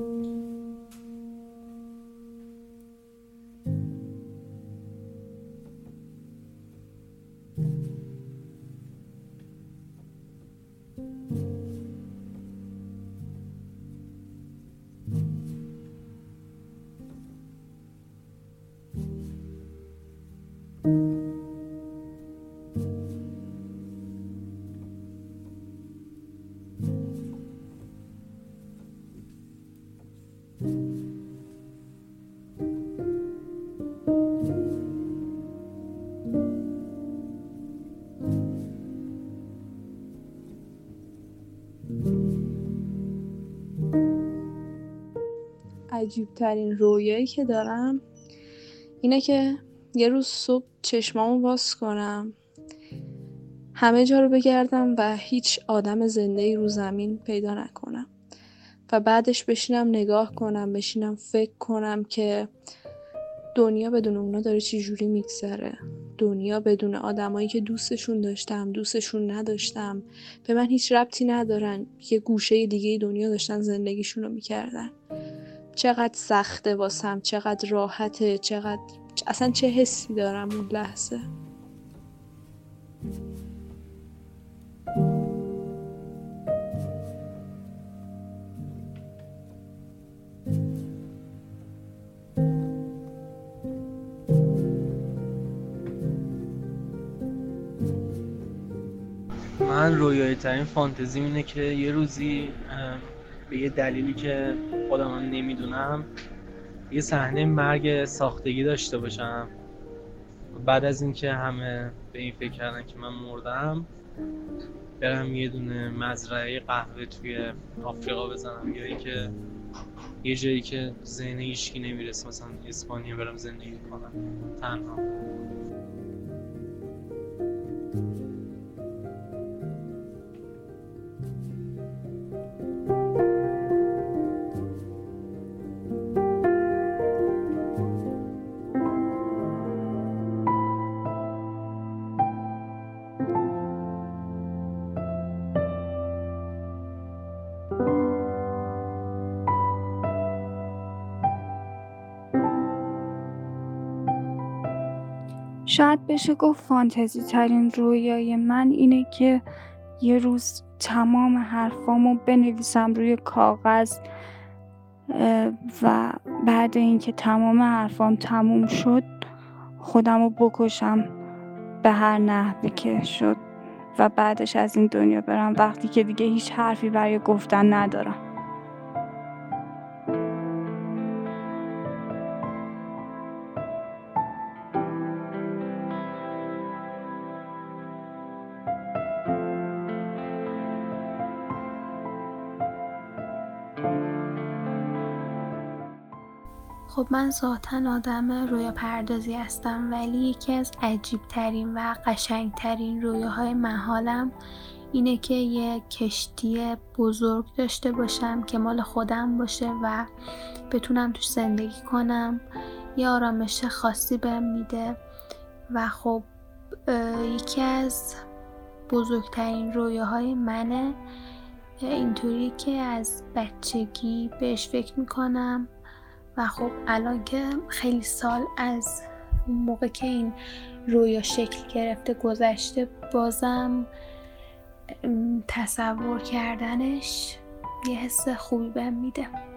Música عجیبترین رویایی که دارم اینه که یه روز صبح چشمامو باز کنم. همه جا رو بگردم و هیچ آدم زنده رو زمین پیدا نکنم. و بعدش بشینم نگاه کنم بشینم فکر کنم که دنیا بدون اونا داره چی جوری میگذره. دنیا بدون آدمایی که دوستشون داشتم دوستشون نداشتم. به من هیچ ربطی ندارن. یه گوشه دیگه دنیا داشتن زندگیشون رو می‌کردن. چقدر سخته واسم چقدر راحته چقدر اصلا چه حسی دارم اون لحظه؟ من رویایی ترین فانتزی اینه که یه روزی به یه دلیلی که خودم هم نمی‌دونم یه صحنه مرگ ساختگی داشته باشم. بعد از اینکه همه به این فکر کردن که من مردم برم یه دونه مزرعه قهوه توی آفریقا بزنم یا اینکه یه جایی که ذهن هیچکی نمی‌رسه مثلا اسپانیا برم زندگی کنم. تنها. شاید بشه گفت فانتزی ترین رویای من اینه که یه روز تمام حرفامو بنویسم روی کاغذ و بعد اینکه تمام حرفام تموم شد خودمو بکشم به هر نحوی که شد و بعدش از این دنیا برم وقتی که دیگه هیچ حرفی برای گفتن ندارم. خب من ذاتا آدم رویا پردازی هستم ولی یکی از عجیب ترین و قشنگ ترین رویاهای محالم اینه که یه کشتی بزرگ داشته باشم که مال خودم باشه و بتونم توش زندگی کنم. یه آرامش خاصی بهم میده و خب یکی از بزرگترین رویاهای منه. اینطوری که از بچگی بهش فکر می‌کنم. و خب الان که خیلی سال از موقع که این رویا شکل گرفته گذشته بازم تصور کردنش یه حس خوبی بهم میده.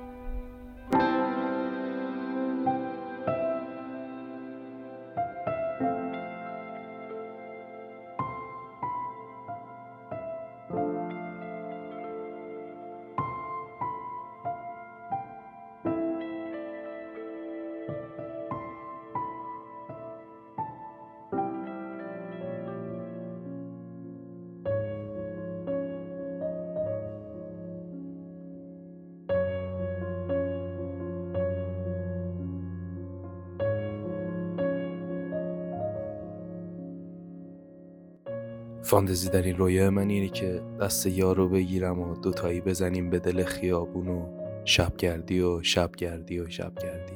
فانتزی در این رویای من اینه که دست یار رو بگیرم و دوتایی بزنیم به دل خیابون و شبگردی و شبگردی و شبگردی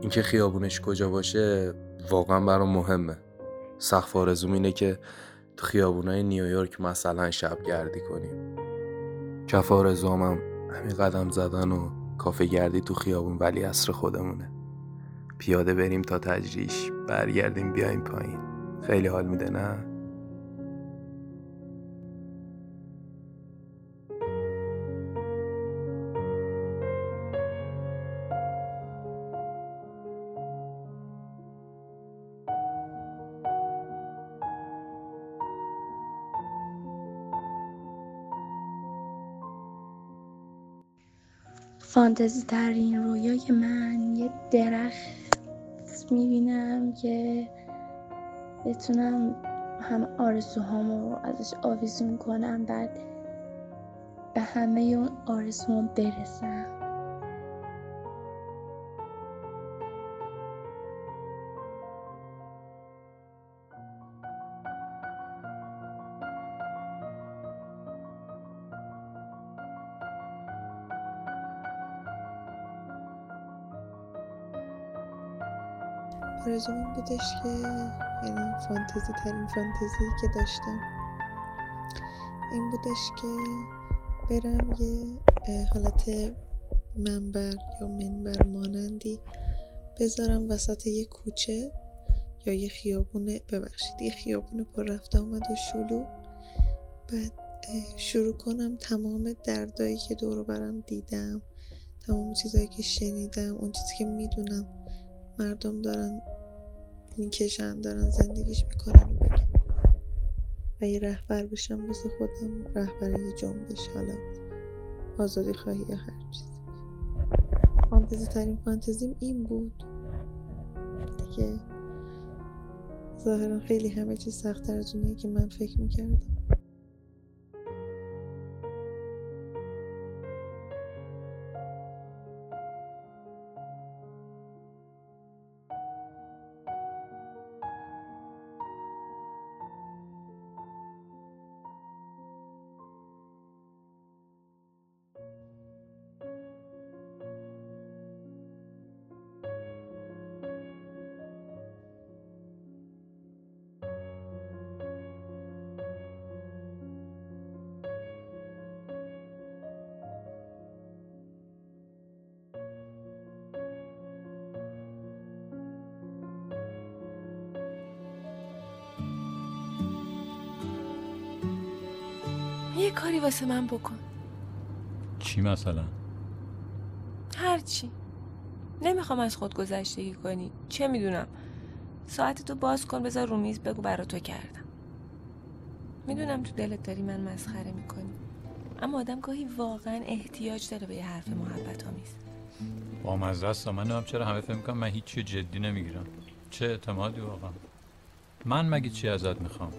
اینکه خیابونش کجا باشه واقعا برام مهمه. سقف آرزوم اینه که تو خیابونای نیویورک مثلا شبگردی کنیم. کف آرزوامم همین قدم زدن و کافه گردی تو خیابون ولی عصر خودمونه. پیاده بریم تا تجریش برگردیم بیایم پایین. خیلی حال میده نه؟ فانتزی ترین رویای من یه درخت می‌بینم که بتونم همه آرزوهامو ازش آویزون کنم بعد به همه اون آرزوهام برسم. آرزوم این بودش که یعنی فانتزی ترین فانتزی که داشتم. این بودش که برم یه حالت منبر یا منبر مانندی بذارم وسط یه کوچه یا یه خیابون ببخشید یه خیابون پر رفت آمد و شلو. بعد شروع کنم تمام دردایی که دور برم دیدم تمام چیزایی که شنیدم اون چیزی که می‌دونم مردم دارن می‌کشن دارن زندگیش می‌کنن و یه رهبر بشم واسه خودم رهبر یه جنبش. حالا آزادی خواهی یا هر چیزی. فانتزی ترین فانتزیم این بود دیگه ظاهرا خیلی همه چیز سختتر از اونیه که من فکر می‌کردم. یه کاری واسه من بکن. چی مثلا؟ هرچی نمی‌خوام از خود گذشتگی کنی. چه می‌دونم؟ ساعت تو باز کن بذار رو میز بگو برا تو کردم. می‌دونم تو دلت داری من مسخره می‌کنی. اما آدم گاهی واقعا احتیاج داره به یه حرف محبت آمیز. با مزه است. من هم چرا همه فکر می‌کنم من هیچی جدی نمی‌گیرم. چه اعتمادی واقعا. من مگه چی ازت می‌خوام؟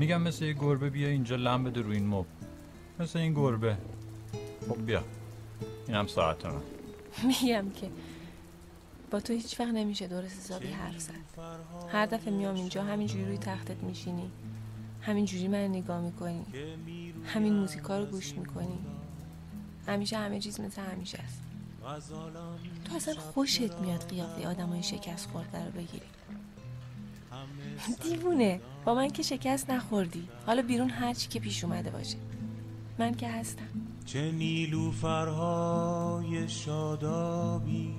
میگم مثل یه گربه بیا اینجا لم بده رو این مب. مثل این گربه. خب بیا. این هم ساعت من. میگم که با تو هیچ وقت نمیشه درست حسابی حرف زد. هر دفعه میام اینجا همینجوری روی تختت میشینی. همینجوری من نگاه می‌کنی. همین موزیکا رو گوش می‌کنی. همیشه همه چیز مثل همیشه است. تو اصلا خوشت میاد قیافه آدمای شکست خورده رو بگیری. دیوونه. با من که شکست نخوردی. حالا بیرون هر چی که پیش اومده باشه. من که هستم. چه نیلوفرهای شادابی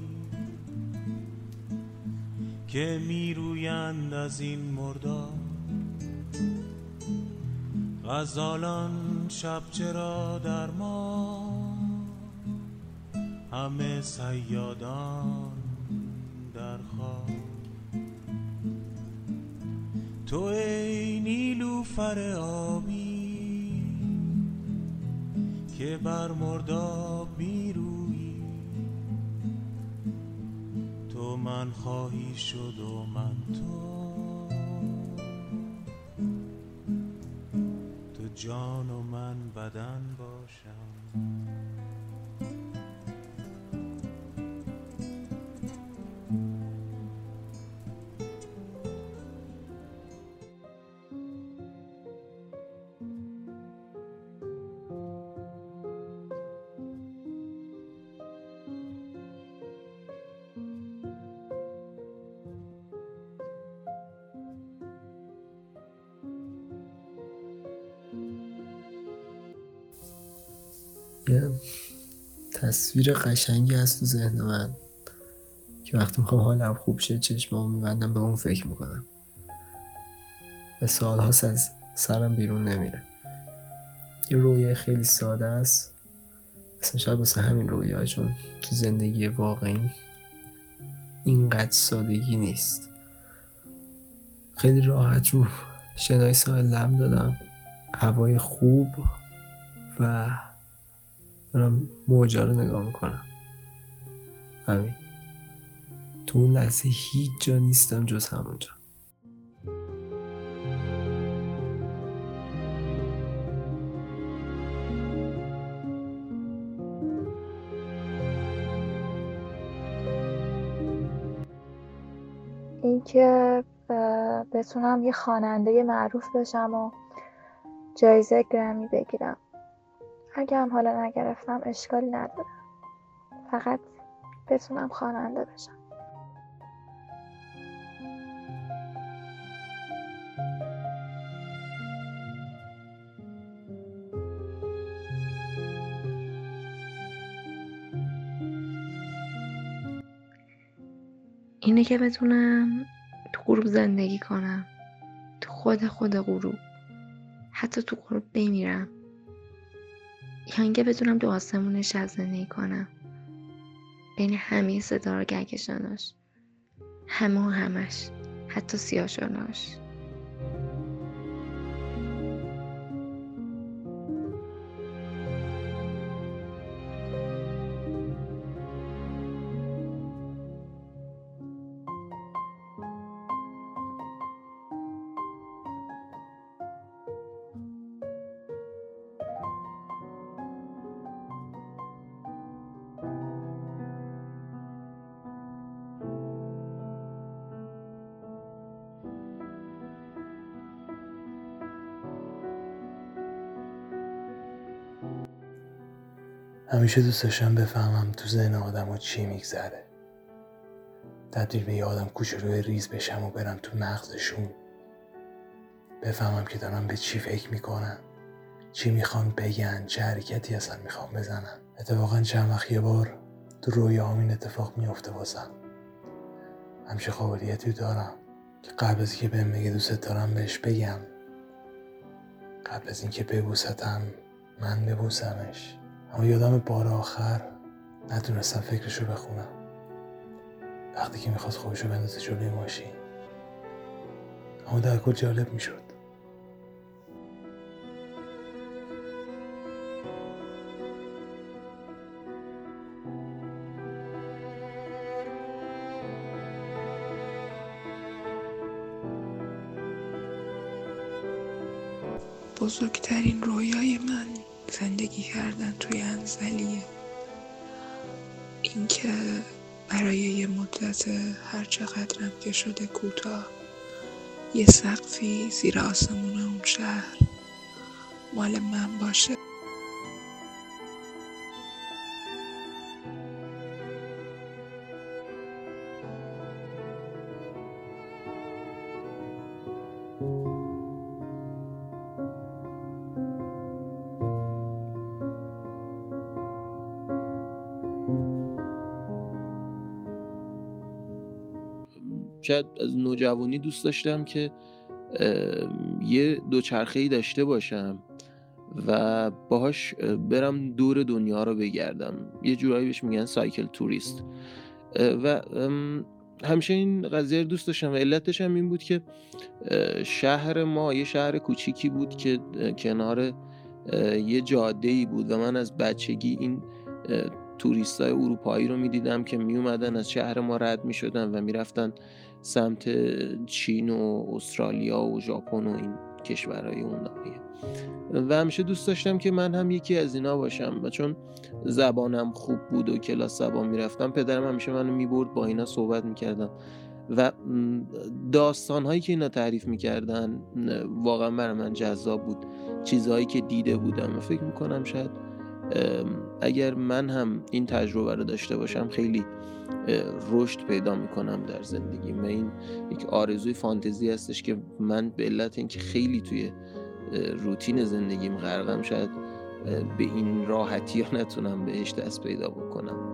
که میرویند از این مردار غزالان شب چرا در ما؟ همه سیادان در خواب تو ای نیلوفر آبی که بر مرداب میرویی تو من خواهی شد و من تو. تو جان و من بدن باشم. یه تصویر قشنگی هست تو ذهن من که وقتی می‌خوام حالم خوب شه چشمامو میبندم به اون فکر می‌کنم. و سالهاست از سرم بیرون نمیره. یه رویه خیلی ساده است. اصلا شاید واسه همین رویه چون تو زندگی واقعی اینقدر سادگی نیست. خیلی راحت رو شنای ساحل لم دادم. هوای خوب و دارم موجا رو نگاه می‌کنم. همین. تو اون لحظه هیچ جا نیستم جز همونجا. اینکه بتونم یه خواننده معروف بشم و جایزه گرمی بگیرم. اگه هم حالا نگرفتم اشکالی نداره. فقط بتونم خواننده بشم. اینه که بتونم تو غروب زندگی کنم. تو خود خود غروب. حتی تو غروب بمیرم یا اینکه بتونم تو آسمون شب زندگی کنم. بین همه ستاره گهکشاناش همه و همش. حتی سیاشاناش همیشه دوست داشتم بفهمم تو ذهن آدم ها چی میگذره. تبدیل به یه آدم کوچولوی ریز بشم و برم تو مغزشون. بفهمم که دارم به چی فکر می‌کنن چی می‌خوان بگن چه حرکتی اصلا می‌خوان بزنن. اتفاقا چند وقت یه بار تو رویاهام این اتفاق میافته واسم. همیشه قابلیتی دارم که قبل از که بهم بگه دوست دارم بهش بگم. قبل از اینکه ببوستم من ببوسمش. اما یادم بار آخر نتونستم فکرشو بخونم. وقتی که می‌خواست خوبشو بندازه جلوی ماشین. اما در کل جالب می‌شد. بزرگترین رویای من. زندگی کردن توی انزلیه. اینکه برای یه مدت هر چقدرم که شده کوتاه یه سقفی زیر آسمون اون شهر مال من باشه. شاید از نوجوانی دوست داشتم که یه دوچرخه ای داشته باشم و باهاش برم دور دنیا رو بگردم. یه جورایی بهش میگن سایکل توریست. و همیشه این قضیه رو دوست داشتم. و علتش هم این بود که شهر ما یه شهر کوچیکی بود که کنار یه جاده ای بود و من از بچگی این توریست های اروپایی رو می‌دیدم که می اومدن از شهر ما رد می شدن و می‌رفتن سمت چین و استرالیا و ژاپن و این کشورهای اون ناحیه. و همیشه دوست داشتم که من هم یکی از اینا باشم و چون زبانم خوب بود و کلاس زبان می‌رفتم پدرم همیشه منو می‌برد با اینا صحبت می‌کردم و داستان هایی که اینا تعریف می‌کردن واقعا برای من جذاب بود. چیزهایی که دیده بودم و فکر می‌کنم شاید اگر من هم این تجربه رو داشته باشم خیلی رشد پیدا می‌کنم در زندگی. و این یک آرزوی فانتزی هستش که من به علت اینکه خیلی توی روتین زندگیم غرقم شاید به این راحتی ها نتونم بهش دست پیدا بکنم.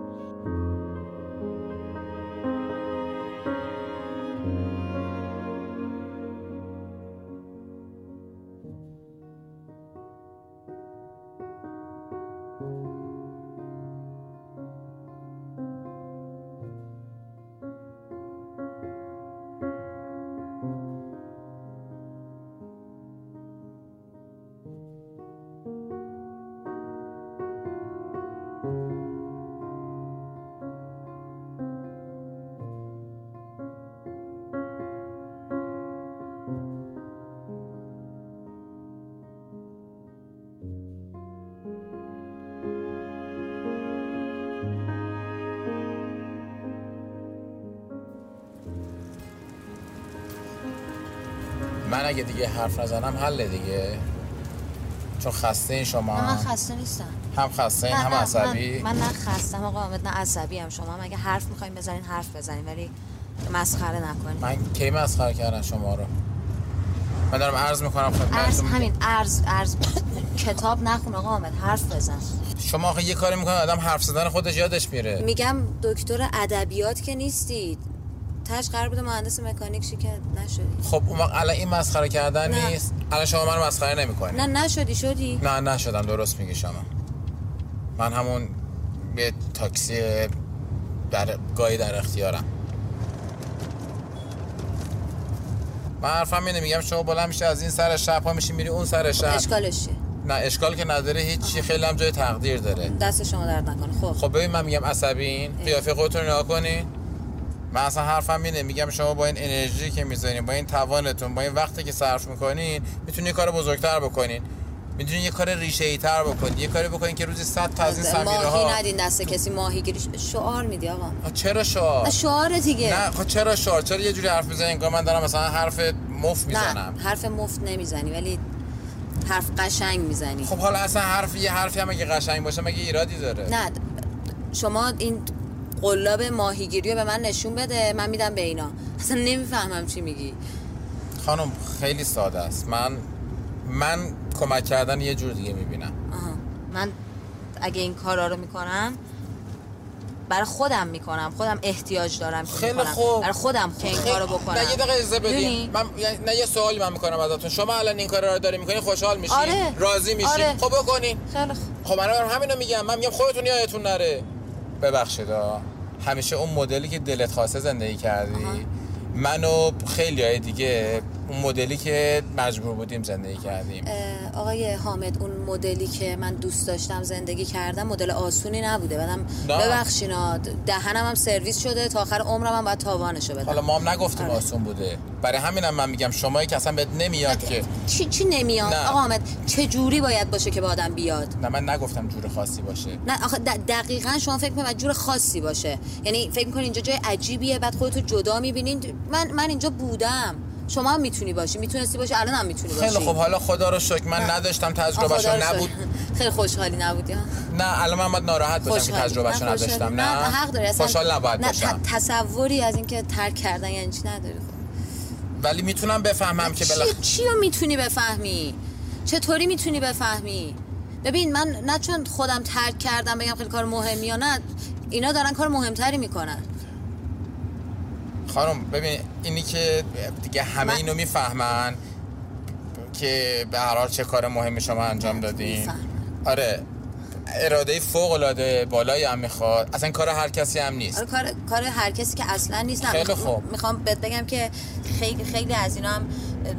اگه دیگه حرف نزنم حل دیگه. چون خسته این شما. من خسته نیستم. هم خسته این هم عصبی. من, من نه خستم آقا حامد نه عصبی هم شما. هم اگه حرف می‌خوایم بزنین حرف بزنین ولی مسخره نکنین. من کی مسخره کردم شما رو؟ من دارم عرض می‌کنم خدمتتون همین ارز ارز کتاب نخون آقا حامد حرف بزن. شما آخه یه کاری می‌کنه آدم حرف زدن خودش یادش میره. میگم دکتر ادبیات که نیستید. تش قرار بوده مهندس مکانیک شی که نشدی؟ خب اون وقت الان این مسخره کردن نه. نیست. الان شما من مسخره نمی‌کنی. نه نشدی شدی؟ نه نشدم درست میگی شما. من همون یه تاکسی در گاهی در اختیارم. من حرفم اینه میگم شما بلند میشه از این سر شب ها میشی میری اون سر شب. اشکالش چیه؟ نه اشکال که نداره هیچی خیلی هم جای تقدیر داره. دست شما درد نکنه. خب. خب ببین من میگم عصبین قیافه خودتون رو نگاه کنین من اصلا حرفم اینه میگم شما با این انرژی که می‌ذارین با این توانتون با این وقتی که صرف می‌کنین می‌تونین یه کار بزرگتر بکنین. می‌تونین یه کار ریشه ای تر بکنین یه کاری بکنین که روزی 100 تا از این سمیره ماهی ها ندین دست کسی ماهی گیری شعار میدی آقا. چرا شعار؟ نه شعار دیگه. نه خب چرا شعار؟ چرا یه جوری حرف می‌زنین انگار من دارم مثلا حرف مف می‌زنم. نه حرف مفت نمی‌زنی ولی حرف قشنگ می‌زنی. خب حالا اصلا حرف یه حرفی هم اگه قشنگ باشه مگه ایرادی داره؟ نه شما این قلاب ماهیگیری رو به من نشون بده. من میدم به اینا. اصلا نمی‌فهمم چی میگی. خانم خیلی ساده است. من من کمک کردن یه جور دیگه می‌بینم. آها. من اگه این کارا رو می‌کنم برای خودم می‌کنم. خودم احتیاج دارم خیلی. خوب. برای خودم که این کارو بکنم. نه یه دقیقه اجازه؟ بدین. من یعنی- نه یه سوالی من می‌کنم ازتون. شما الان این کار رو داری می‌کنین خوشحال میشین آره. راضی میشین آره. خب بکنین. خیلی خوب. خب من همینو میگم. من میگم خودتون یادتون نره. ببخشید. همیشه اون مدلی که دلت خواسته زندگی کردی منو خیلی های دیگه اون مدلی که مجبور بودیم زندگی کردیم. آقای حامد اون مدلی که من دوست داشتم زندگی کردم مدل آسونی نبوده. بعدم نه. ببخشینا دهنم هم سرویس شده. تا آخر عمرم هم باید تاوانشو بدم. حالا ما هم نگفتیم آره. آسون بوده. برای همینم من میگم شمایی که اصلا بهت نمیاد که. چی, چی نمیاد؟ نه. آقا حامد چه جوری باید باشه که به آدم بیاد؟ نه من نگفتم جور خاصی باشه. نه آخه دقیقا شما فکر می‌کنید جور خاصی باشه. یعنی فکر می‌کنید اینجا جای عجیبیه بعد خودتو جدا می‌بینین من من اینجا بودم. شما هم می‌تونی باشی. می‌تونستی باشی الان هم می‌تونی باشی. خیلی خب حالا خدا رو شکر من نداشتم تجربهشو رو شکر. نبود خیلی خوشحالی نبودی نه الان من باید ناراحت باشم که. تجربهشو. نداشتم. نه حق داری. اصلا خوشحال نباید باشم. تصوری از اینکه ترک کردن یعنی چی نداری خب. ولی می‌تونم بفهمم که چی بالاخره چی رو می‌تونی بفهمی؟ چطوری می‌تونی بفهمی؟ ببین من نه چون خودم ترک کردم بگم خیلی کار مهمی یا نه اینا دارن کار مهمتری می‌کنن. خانم ببین اینی که دیگه همه اینو می‌فهمن که به هر حال چه کار مهمی شما انجام دادین. آره. اراده فوق العاده بالایی هم می‌خواد اصلا کار هر کسی هم نیست آره کار کار هر کسی که اصلا نیست خیلی خوب. می‌خوام بهت بگم که خیلی خیلی از اینا هم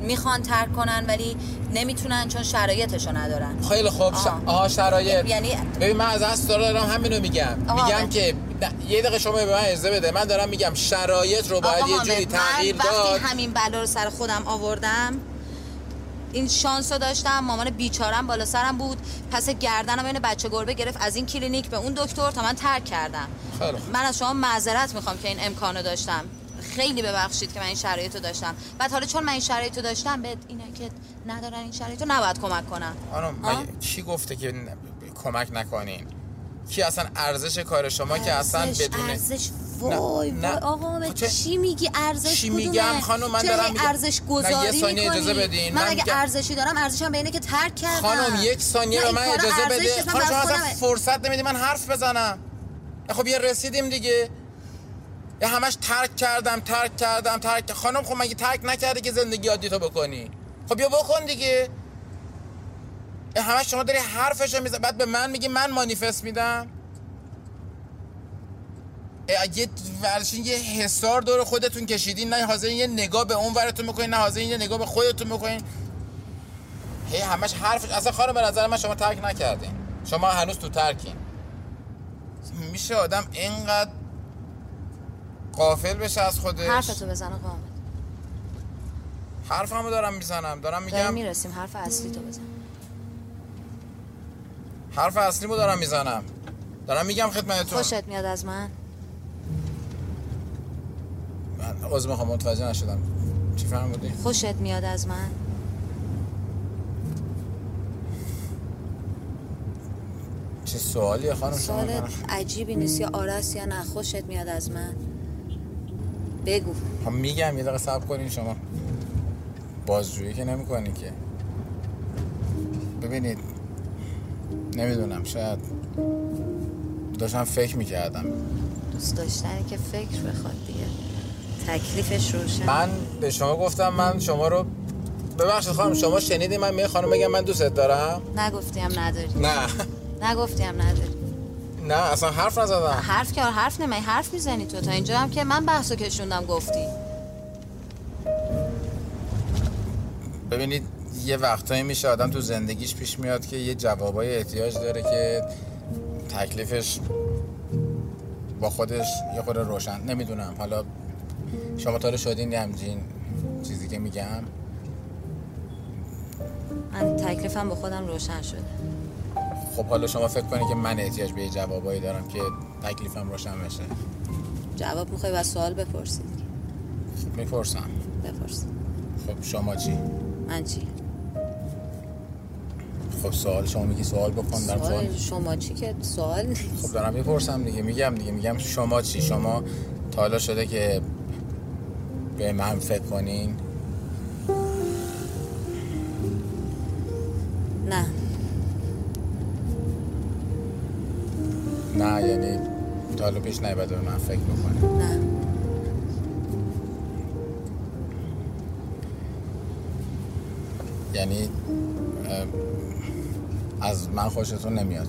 می‌خوان ترک کنن ولی نمی‌تونن چون شرایطشو ندارن خیلی خوب. آها. آها شرایط یعنی ببین من از اصل دارم همینو میگم میگم. که نه، یه دقیقه شما به من اجازه بده من دارم میگم شرایط رو باید یه جوری تغییر من داد وقتی همین بلا رو سر خودم آوردم این شانس رو داشتم. مامان بیچارم بالا سرم بود. پس گردنم این بچه گربه گرفت. از این کلینیک به اون دکتر تا من ترک کردم. خیلی خوب. من از شما معذرت می‌خوام که این امکانو داشتم. خیلی ببخشید که من این شرایط رو داشتم. بعد حالا چون من این شرایط رو داشتم به اینا که ندارن این شرایط رو نباید کمک کنم خانم؟ من کی گفته که ن- کمک نکنین؟ کی اصلا ارزش کار شما که اصلا ارزش- بدون ارزش وای نه. وای آقا حامد چه- چی میگی ارزش چی؟ میگم خانم؟ من دارم میگم. ارزش نه، گذاری یه ثانیه اجازه؟ بدین. من من اگه ارزشی دارم ارزشم به اینه که ترک کردم خانم یک ثانیه نه، به این من اجازه بده. من خانم شما اصلا فرصت نمیدی من حرف بزنم خب یه رسیدیم دیگه یه همش ترک کردم ترک کردم ترک خانم خب مگه ترک نکردی که زندگی عادی تو بکنی خب بیا بکن دیگه یه همش شما داری حرفشو میزن بعد به من میگی من مانیفست میدم یه ورشین یه حسار دور خودتون کشیدین. نه حاضرین یه نگاه به اون ورتون بکنین نه حاضرین یه نگاه به خودتون بکنین. هی همش حرفش اصلا خانم به نظر من شما ترک نکردین. شما هنوز تو ترکین. میشه آدم اینقدر قافل بشه از خودش؟ حرفتو بزن آقا حرفمو دارم می‌زنم. دارم داریم میگم می‌رسیم. حرف اصلی تو بزن. حرف اصلیمو دارم می‌زنم. دارم میگم خدمتتون. خوشت میاد از من؟ من عذر می‌خوام متوجه نشدم. چی فرمودی؟ خوشت میاد از من؟ چه سوالیه خانم شما؟ سوال عجیبی نیست یا آرس یا نه خوشت میاد از من؟ بگو. خب میگم یه دقیقه صبر کنین شما. بازجویی که نمی‌کنی که. ببینید نمی‌دونم شاید داشتم فکر می‌کردم. دوست داشتنی که فکر بخواد دیگه. تکلیفش روشن. من به شما گفتم من شما رو ببخشید خانم شما شنیدی من می خانم بگم من دوستت دارم؟ نگفتیم نداری. نه. نگفتیم نداری. نه اصلا حرف نزدم. حرف که حرف نمی حرف می‌زنی تو تا اینجا هم که من بحثو کشوندم گفتی. ببینید یه وقتایی میشه آدم تو زندگیش پیش میاد که یه جوابای احتیاج داره که تکلیفش با خودش یه خورده روشن نمی‌دونم حالا شما تا حالا شدین یه همچین چیزی که میگم؟ من تکلیفم با خودم روشن شده. خب حالا شما فکر کنید که من احتیاج به یه جوابایی دارم که تکلیفم روشن بشه؟ جواب می‌خوای و سوال بپرسید خب می‌پرسم. بپرس. خب شما چی؟ من چی؟ خب سوال شما میگی سوال بکن دارم سوال سوال. شما چی که سوال نیست. خب دارم می‌پرسم دیگه میگم دیگه میگم شما چی؟ شما تا حالا شده که به من فکر کنین؟ نه. نه یعنی تا حالا پیش نیبده به من فکر بکنین نه. یعنی از من خوشتون نمیاد.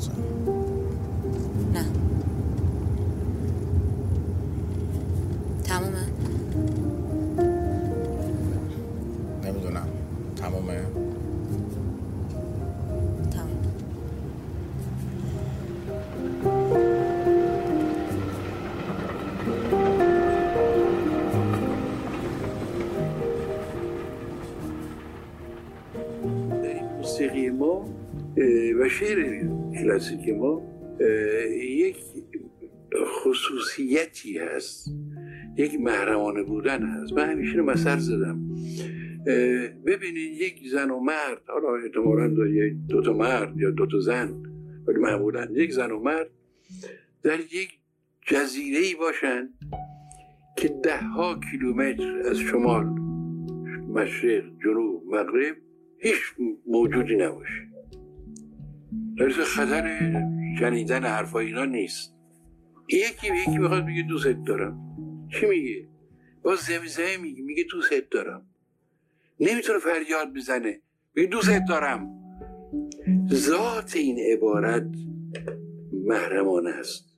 و شعر کلاسیک ما یک خصوصیتی هست. یک محرمانه بودن هست. من همیشه رو مثل زدم. ببینید یک زن و مرد حالا یک دو تا مرد یا دو تا زن ولی معمولا یک زن و مرد در یک جزیره ای باشن که ده ها کیلومتر از شمال مشرق جنوب مغرب هیچ موجودی نباشه. در خطر شنیدن حرفای اینا نیست. یکی به یکی می‌خواد بگه دوست دارم. چی میگه؟ با زمزمه میگه میگه دوست دارم. نمی‌تونه فریاد بزنه. میگه دوست دارم. ذات این عبارت محرمانه است.